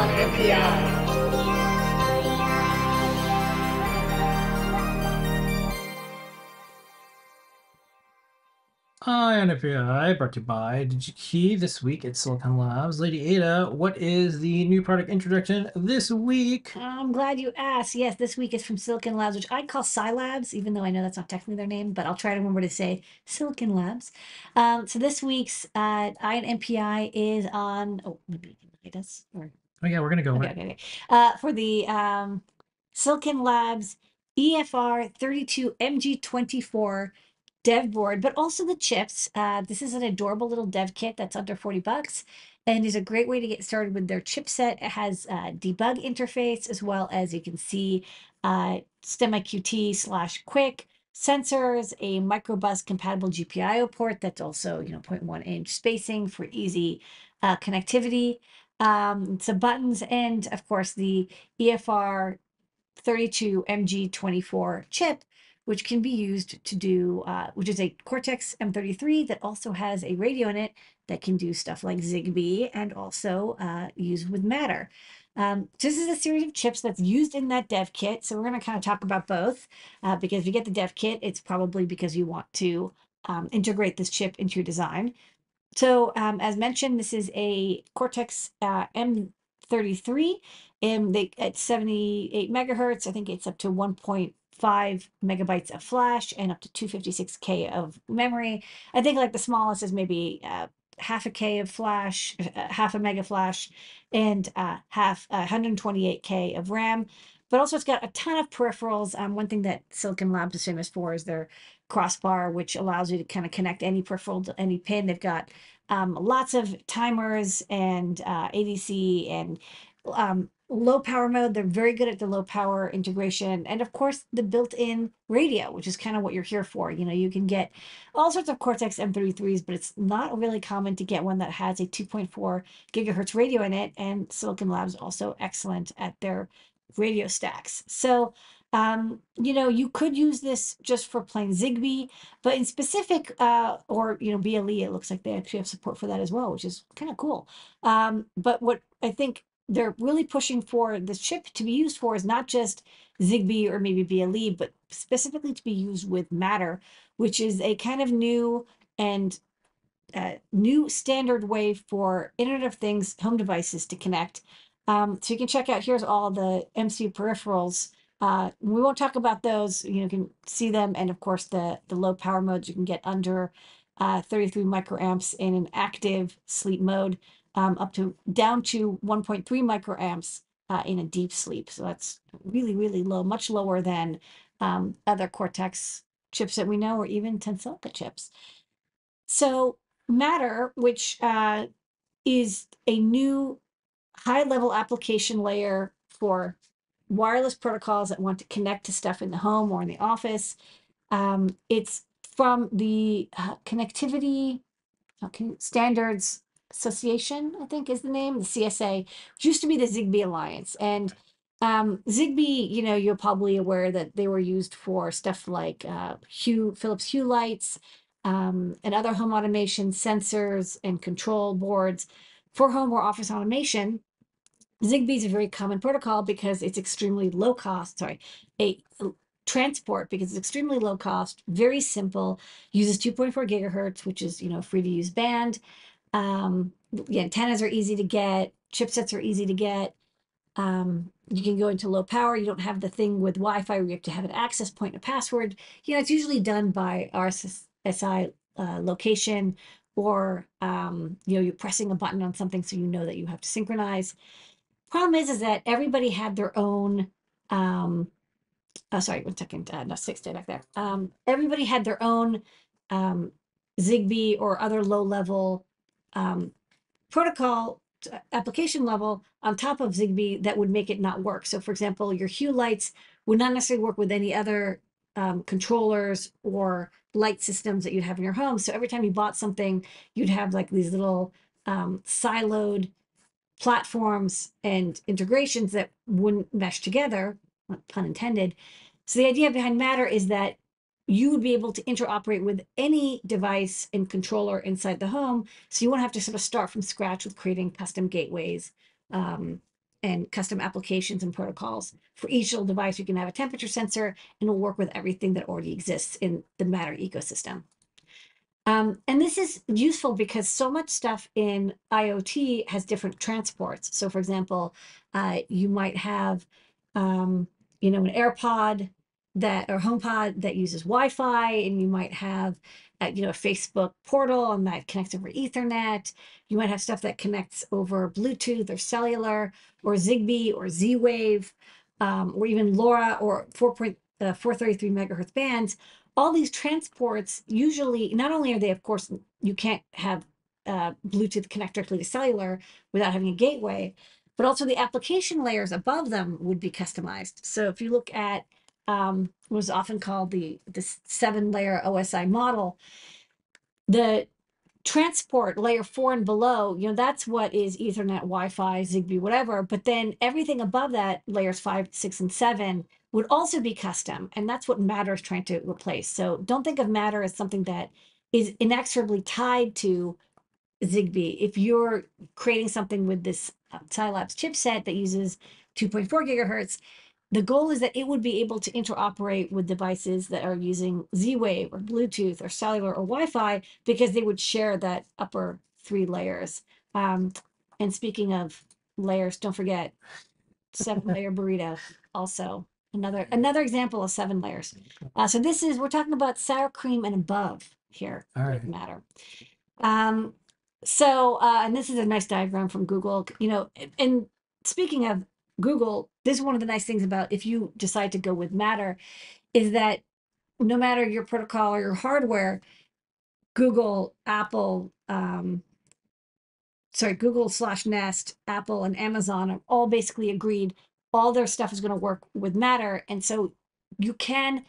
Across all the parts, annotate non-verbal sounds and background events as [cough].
on NPI. Hi, brought to you by DigiKey. This week at Silicon Labs. Lady Ada, what is the new product introduction this week? I'm glad you asked. Yes, this week is from Silicon Labs, which I call SiLabs, even though I know that's not technically their name, but I'll try to remember to say Silicon Labs. Um, so this week's uh, NPI is on. Oh, maybe us or Oh, yeah, we're going to go okay, with okay, okay. Uh, for the um, Silicon Labs EFR 32 MG24 dev board, but also the chips. Uh, this is an adorable little dev kit that's under 40 bucks and is a great way to get started with their chipset. It has a debug interface as well as you can see uh, STEMMA slash Qwiic sensors, a mikroBUS compatible GPIO port that's also, you know, 0.1 inch spacing for easy uh, connectivity. Um, some buttons and of course the EFR 32 MG24 chip which can be used to do, uh, which is a Cortex M33 that also has a radio in it that can do stuff like Zigbee and also uh, use with Matter. Um, this is a series of chips that's used in that dev kit. So we're going to kind of talk about both uh, because if you get the dev kit, it's probably because you want to um, integrate this chip into your design. So um, as mentioned, this is a Cortex uh, M33 and they, at 78 megahertz. I think it's up to 1.5 megabytes of flash and up to 256k of memory. I think like the smallest is maybe uh, half a k of flash, uh, half a mega flash, and uh, half 128k of RAM. But also, it's got a ton of peripherals. Um, one thing that Silicon Labs is famous for is their crossbar, which allows you to kind of connect any peripheral to any pin. They've got um, lots of timers and uh, ADC and um, low power mode. They're very good at the low power integration. And of course, the built-in radio, which is kind of what you're here for. You know, you can get all sorts of Cortex M33s, but it's not really common to get one that has a 2.4 gigahertz radio in it. And Silicon Labs also excellent at their radio stacks. So, um, you know, you could use this just for plain Zigbee, but in specific, uh, or, you know, BLE, it looks like they actually have support for that as well, which is kind of cool. Um, but what I think they're really pushing for this chip to be used for is not just Zigbee or maybe BLE, but specifically to be used with Matter, which is a kind of new and uh, new standard way for Internet of Things home devices to connect. Um, so you can check out, here's all the MCU peripherals. Uh, we won't talk about those, you, can see them. And of course, the, the low power modes you can get under uh, 33 microamps in an active sleep mode um, up to down to 1.3 microamps uh, in a deep sleep. So that's really, really low, much lower than um, other Cortex chips that we know, or even Tensilica chips. So Matter, which uh, is a new high-level application layer for wireless protocols that want to connect to stuff in the home or in the office. Um, it's from the uh, connectivity okay, standards Association, I think is the name, the CSA, which used to be the Zigbee Alliance. And um, Zigbee, you know, you're probably aware that they were used for stuff like uh, Hue, Philips Hue lights um, and other home automation sensors and control boards for home or office automation. Zigbee is a very common protocol because it's extremely low cost, sorry, a transport because it's extremely low cost, very simple, uses 2.4 gigahertz, which is, you know, free to use band. Um, yeah, antennas are easy to get. Chipsets are easy to get. Um, you can go into low power. You don't have the thing with Wi-Fi where you have to have an access point and a password. You know, it's usually done by RSSI uh, location or, um, you know, you're pressing a button on something so you know that you have to synchronize. Problem is, is that everybody had their own, um, oh, sorry, one second, uh, no, six, stay back there. Um, everybody had their own um, Zigbee or other low level um, protocol application level on top of Zigbee that would make it not work. So for example, your Hue lights would not necessarily work with any other um, controllers or light systems that you'd have in your home. So every time you bought something, you'd have like these little um, siloed platforms and integrations that wouldn't mesh together, pun intended. So the idea behind Matter is that you would be able to interoperate with any device and controller inside the home. So you won't have to sort of start from scratch with creating custom gateways um, and custom applications and protocols. For each little device, you can have a temperature sensor and it'll work with everything that already exists in the Matter ecosystem. Um, and this is useful because so much stuff in IoT has different transports. So, for example, uh, you might have, um, you know, an AirPod that or HomePod that uses Wi-Fi, and you might have, uh, you know, a Facebook portal and that connects over Ethernet. You might have stuff that connects over Bluetooth or cellular or Zigbee or Z-Wave, um, or even LoRa or 4.433 uh, megahertz bands all these transports usually not only are they of course you can't have uh, bluetooth connect directly to cellular without having a gateway but also the application layers above them would be customized so if you look at um, what was often called the the seven layer osi model the transport layer four and below, you know, that's what is Ethernet, Wi-Fi, Zigbee, whatever. But then everything above that, layers five, six, and seven, would also be custom. And that's what Matter is trying to replace. So don't think of Matter as something that is inexorably tied to Zigbee. If you're creating something with this uh, SiLabs chipset that uses 2.4 gigahertz, the goal is that it would be able to interoperate with devices that are using Z-Wave or Bluetooth or cellular or Wi-Fi because they would share that upper three layers. Um, and speaking of layers, don't forget [laughs] seven layer burrito also another another example of seven layers. Uh, so this is we're talking about sour cream and above here. All right. Matter. Um, so uh, and this is a nice diagram from Google. You know, and speaking of Google, this is one of the nice things about if you decide to go with Matter, is that no matter your protocol or your hardware, Google, Apple, um, sorry, Google slash Nest, Apple, and Amazon are all basically agreed all their stuff is going to work with Matter. And so you can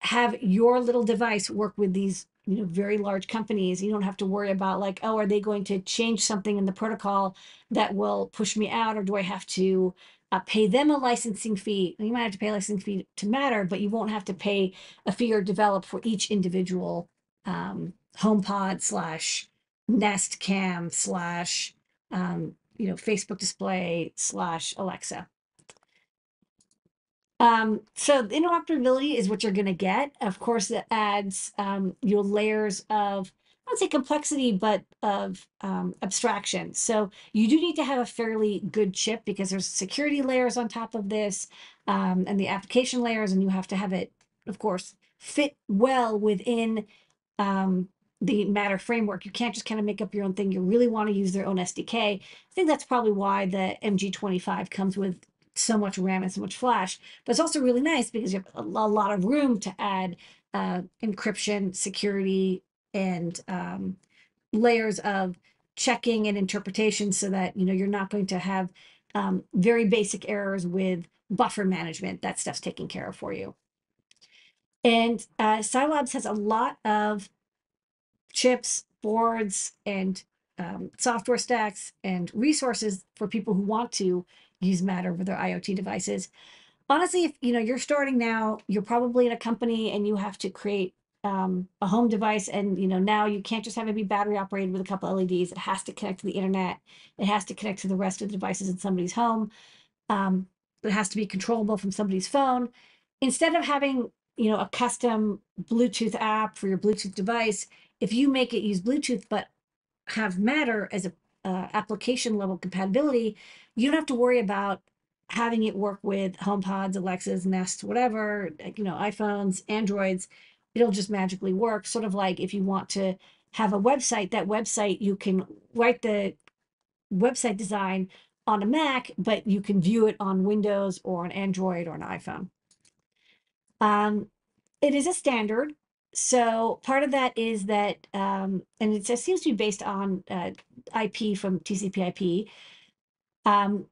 have your little device work with these you know very large companies you don't have to worry about like oh are they going to change something in the protocol that will push me out or do i have to uh, pay them a licensing fee. You might have to pay a licensing fee to Matter, but you won't have to pay a fee or develop for each individual um, HomePod slash Nest Cam slash um, you know Facebook Display slash Alexa. Um, so interoperability is what you're going to get. Of course, it adds um, your layers of I would say complexity, but of um, abstraction. So you do need to have a fairly good chip because there's security layers on top of this um, and the application layers, and you have to have it, of course, fit well within um, the Matter framework. You can't just kind of make up your own thing. You really want to use their own SDK. I think that's probably why the MG25 comes with so much RAM and so much flash. But it's also really nice because you have a, lot of room to add uh, encryption, security, and um, layers of checking and interpretation so that you know you're not going to have um, very basic errors with buffer management. That stuff's taken care of for you. And uh, SiLabs has a lot of chips, boards, and um, software stacks and resources for people who want to use Matter with their IoT devices. Honestly, if you know you're starting now, you're probably in a company and you have to create um, a home device and you know now you can't just have it be battery operated with a couple LEDs. It has to connect to the internet. It has to connect to the rest of the devices in somebody's home. Um, it has to be controllable from somebody's phone. Instead of having you know a custom Bluetooth app for your Bluetooth device, if you make it use Bluetooth but have Matter as a uh, application level compatibility, you don't have to worry about having it work with HomePods, Alexas, Nest, whatever, you know, iPhones, Androids. It'll just magically work. Sort of like if you want to have a website, that website you can write the website design on a Mac, but you can view it on Windows or an Android or an iPhone. Um, it is a standard. So part of that is that, um, and it seems to be based on uh, IP from TCP/IP. Um,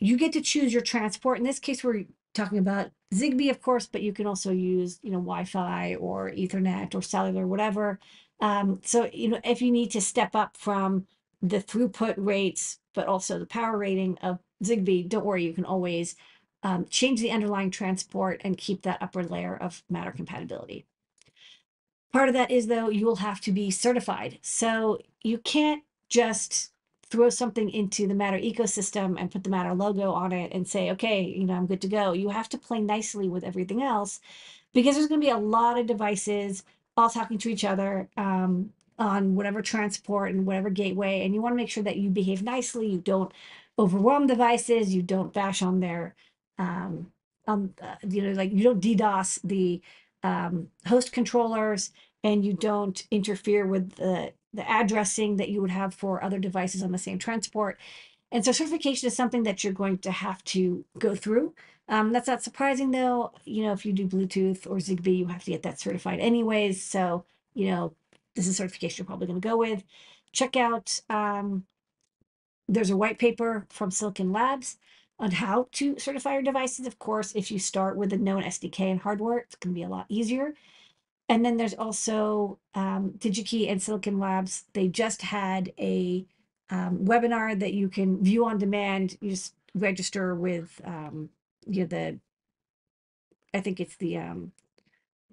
you get to choose your transport. In this case, we're talking about Zigbee, of course, but you can also use, you know, Wi-Fi or Ethernet or cellular, whatever. Um, so, you know, if you need to step up from the throughput rates, but also the power rating of Zigbee, don't worry, you can always um, change the underlying transport and keep that upper layer of Matter compatibility. Part of that is, though, you will have to be certified. So you can't just throw something into the Matter ecosystem and put the Matter logo on it and say, okay, you know, I'm good to go. You have to play nicely with everything else because there's going to be a lot of devices all talking to each other um, on whatever transport and whatever gateway. And you want to make sure that you behave nicely. You don't overwhelm devices. You don't bash on their, um, um, you know, like you don't DDoS the um, host controllers and you don't interfere with the, the addressing that you would have for other devices on the same transport. And so certification is something that you're going to have to go through. Um, that's not surprising though. You know, if you do Bluetooth or Zigbee, you have to get that certified anyways. So, you know, this is certification you're probably going to go with. Check out, um, there's a white paper from Silicon Labs on how to certify your devices. Of course, if you start with a known SDK and hardware, it's going to be a lot easier. And then there's also um, DigiKey and Silicon Labs. They just had a um, webinar that you can view on demand. You just register with um, you know the, I think it's the um,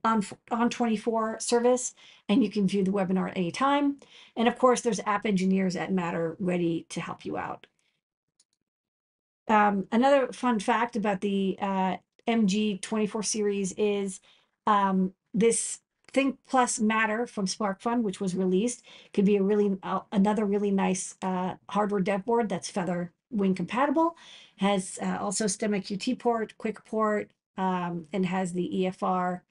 on ON24 service, and you can view the webinar at any time. And of course, there's app engineers at Matter ready to help you out. Um, another fun fact about the uh, MG24 series is um, this Thing Plus Matter from SparkFun, which was released, could be a really uh, another really nice uh, hardware dev board that's Feather Wing compatible. Has uh, also STEMMA port, Qwiic port, um, and has the EFR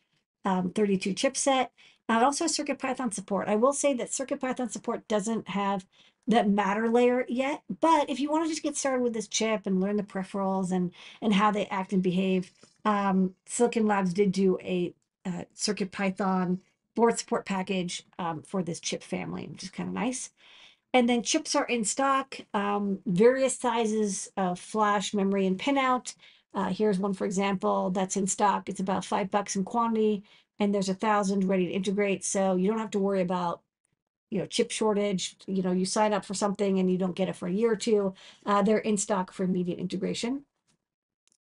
um, 32 chipset. Uh, also CircuitPython support. I will say that CircuitPython support doesn't have that matter layer yet. But if you want to just get started with this chip and learn the peripherals and and how they act and behave, um, Silicon Labs did do a uh, Circuit Python board support package um, for this chip family, which is kind of nice. And then chips are in stock, um, various sizes of flash, memory, and pinout. Uh, here's one, for example, that's in stock. It's about five bucks in quantity, and there's a thousand ready to integrate. So you don't have to worry about you know chip shortage you know you sign up for something and you don't get it for a year or two uh, they're in stock for immediate integration.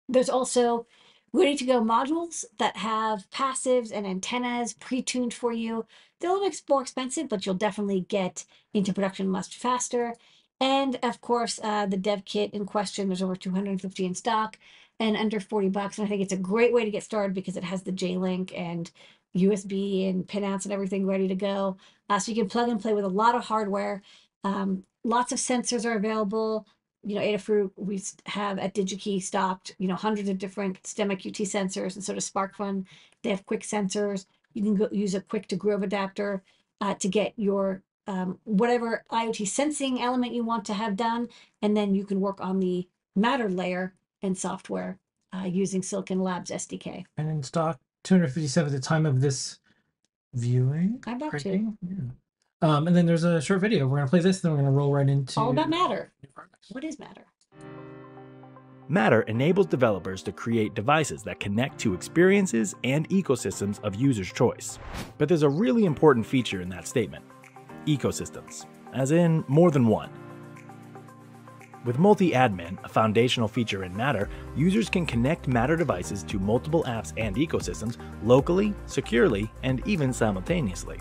There's also ready to go modules that have passives and antennas pre-tuned for you. They're a little bit more expensive but you'll definitely get into production much faster. And of course uh, the dev kit in question there's over 250 in stock and under 40 bucks. And i think it's a great way to get started because it has the j-link and USB and pinouts and everything ready to go. Uh, so you can plug and play with a lot of hardware. Um, lots of sensors are available. You know, Adafruit, we have at DigiKey stocked, you know, hundreds of different STEMMA QT sensors. And so does SparkFun. They have Qwiic sensors. You can go use a Qwiic to Grove adapter uh, to get your um, whatever IoT sensing element you want to have done. And then you can work on the Matter layer and software uh, using Silicon Labs SDK. And in stock 257 at the time of this viewing. I'm about to. Yeah. Um, and then there's a short video. We're gonna play this, then we're gonna roll right into All about Matter. What is Matter? Matter enables developers to create devices that connect to experiences and ecosystems of users' choice. But there's a really important feature in that statement ecosystems, as in more than one. With multi-admin, a foundational feature in Matter, users can connect Matter devices to multiple apps and ecosystems locally, securely, and even simultaneously.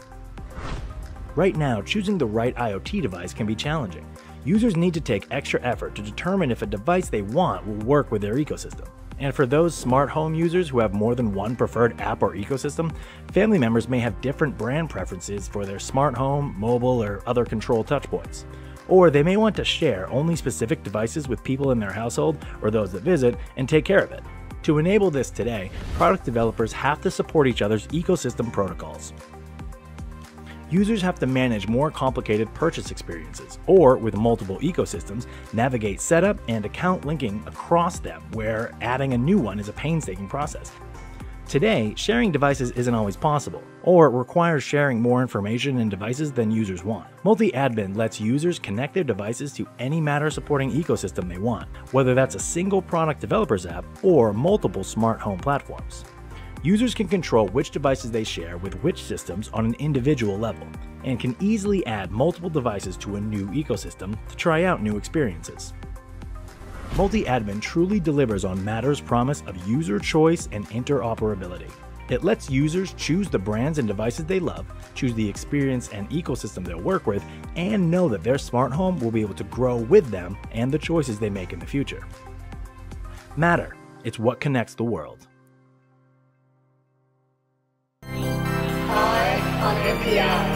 Right now, choosing the right IoT device can be challenging. Users need to take extra effort to determine if a device they want will work with their ecosystem. And for those smart home users who have more than one preferred app or ecosystem, family members may have different brand preferences for their smart home, mobile, or other control touchpoints. Or they may want to share only specific devices with people in their household or those that visit and take care of it. To enable this today, product developers have to support each other's ecosystem protocols. Users have to manage more complicated purchase experiences, or with multiple ecosystems, navigate setup and account linking across them, where adding a new one is a painstaking process. Today, sharing devices isn't always possible, or requires sharing more information and devices than users want. Multi-admin lets users connect their devices to any Matter supporting ecosystem they want, whether that's a single product developer's app or multiple smart home platforms. Users can control which devices they share with which systems on an individual level, and can easily add multiple devices to a new ecosystem to try out new experiences. Multi-admin truly delivers on Matter's promise of user choice and interoperability. It lets users choose the brands and devices they love, choose the experience and ecosystem they'll work with, and know that their smart home will be able to grow with them and the choices they make in the future. Matter, it's what connects the world. on NPI.